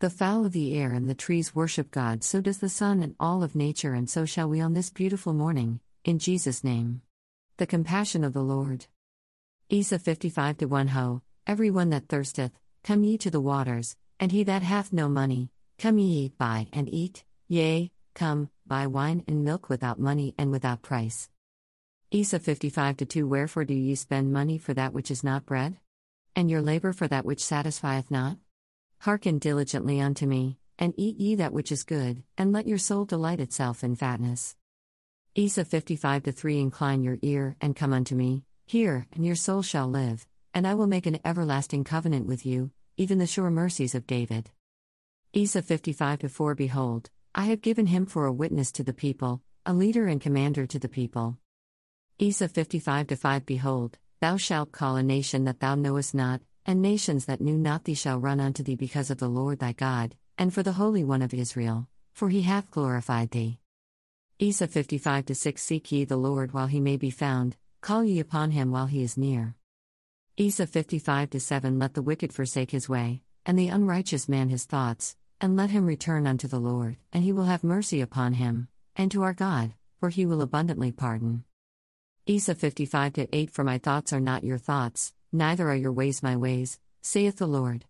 The fowl of the air and the trees worship God, so does the sun and all of nature, and so shall we on this beautiful morning, in Jesus' name. The compassion of the Lord. Isa 55 to 1 Ho, every one that thirsteth, come ye to the waters, and he that hath no money, come ye, buy and eat, yea, come, buy wine and milk without money and without price. Isa 55 to 2 Wherefore do ye spend money for that which is not bread? And your labor for that which satisfieth not? Hearken diligently unto me, and eat ye that which is good, and let your soul delight itself in fatness. Isa 55 to 3 Incline your ear, and come unto me, hear, and your soul shall live, and I will make an everlasting covenant with you, even the sure mercies of David. Isa 55 to 4 Behold, I have given him for a witness to the people, a leader and commander to the people. Isa 55 5 Behold, thou shalt call a nation that thou knowest not, and nations that knew not thee shall run unto thee because of the Lord thy God, and for the Holy One of Israel, for he hath glorified thee. Isa 55 6 Seek ye the Lord while he may be found, call ye upon him while he is near. Isa 55 7 Let the wicked forsake his way, and the unrighteous man his thoughts, and let him return unto the Lord, and he will have mercy upon him, and to our God, for he will abundantly pardon. Isa 55 8 For my thoughts are not your thoughts, neither are your ways my ways, saith the Lord.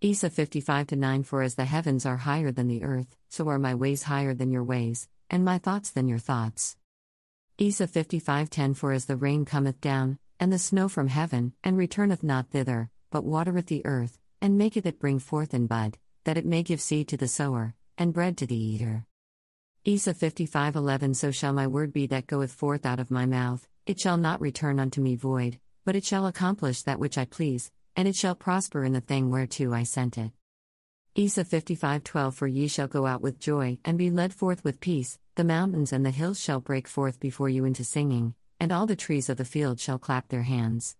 Isa 55 9 For as the heavens are higher than the earth, so are my ways higher than your ways, and my thoughts than your thoughts. Isa 55:10 For as the rain cometh down, and the snow from heaven, and returneth not thither, but watereth the earth, and maketh it bring forth in bud, that it may give seed to the sower, and bread to the eater. Isa 55:11 So shall my word be that goeth forth out of my mouth, it shall not return unto me void, but it shall accomplish that which I please, and it shall prosper in the thing whereto I sent it. Isa 55:12 For ye shall go out with joy and be led forth with peace the mountains and the hills shall break forth before you into singing and all the trees of the field shall clap their hands.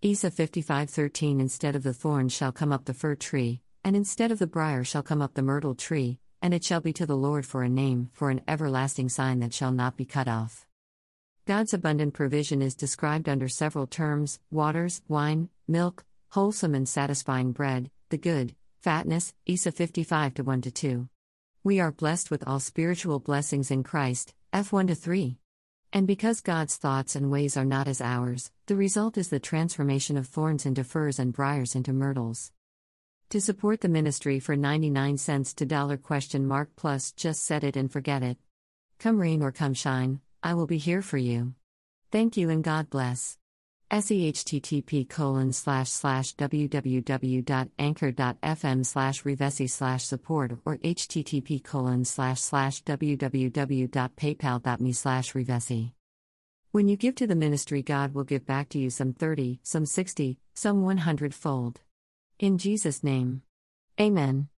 Isa 55:13 Instead of the thorn shall come up the fir tree and instead of the brier shall come up the myrtle tree and it shall be to the Lord for a name for an everlasting sign that shall not be cut off. God's abundant provision is described under several terms waters, wine, milk, wholesome and satisfying bread, the good, Fatness, Isa 55 1 2. We are blessed with all spiritual blessings in Christ, Eph 1 3. And because God's thoughts and ways are not as ours, the result is the transformation of thorns into firs and briars into myrtles. To support the ministry for 99 cents to dollar question mark plus just set it and forget it. Come rain or come shine, I will be here for you. Thank you and God bless sehttp colon slash slash www.anchor.fm slash revesi slash support or http colon slash slash www.paypal.me slash revesi. When you give to the ministry, God will give back to you some 30, some 60, some 100 fold. In Jesus' name. Amen.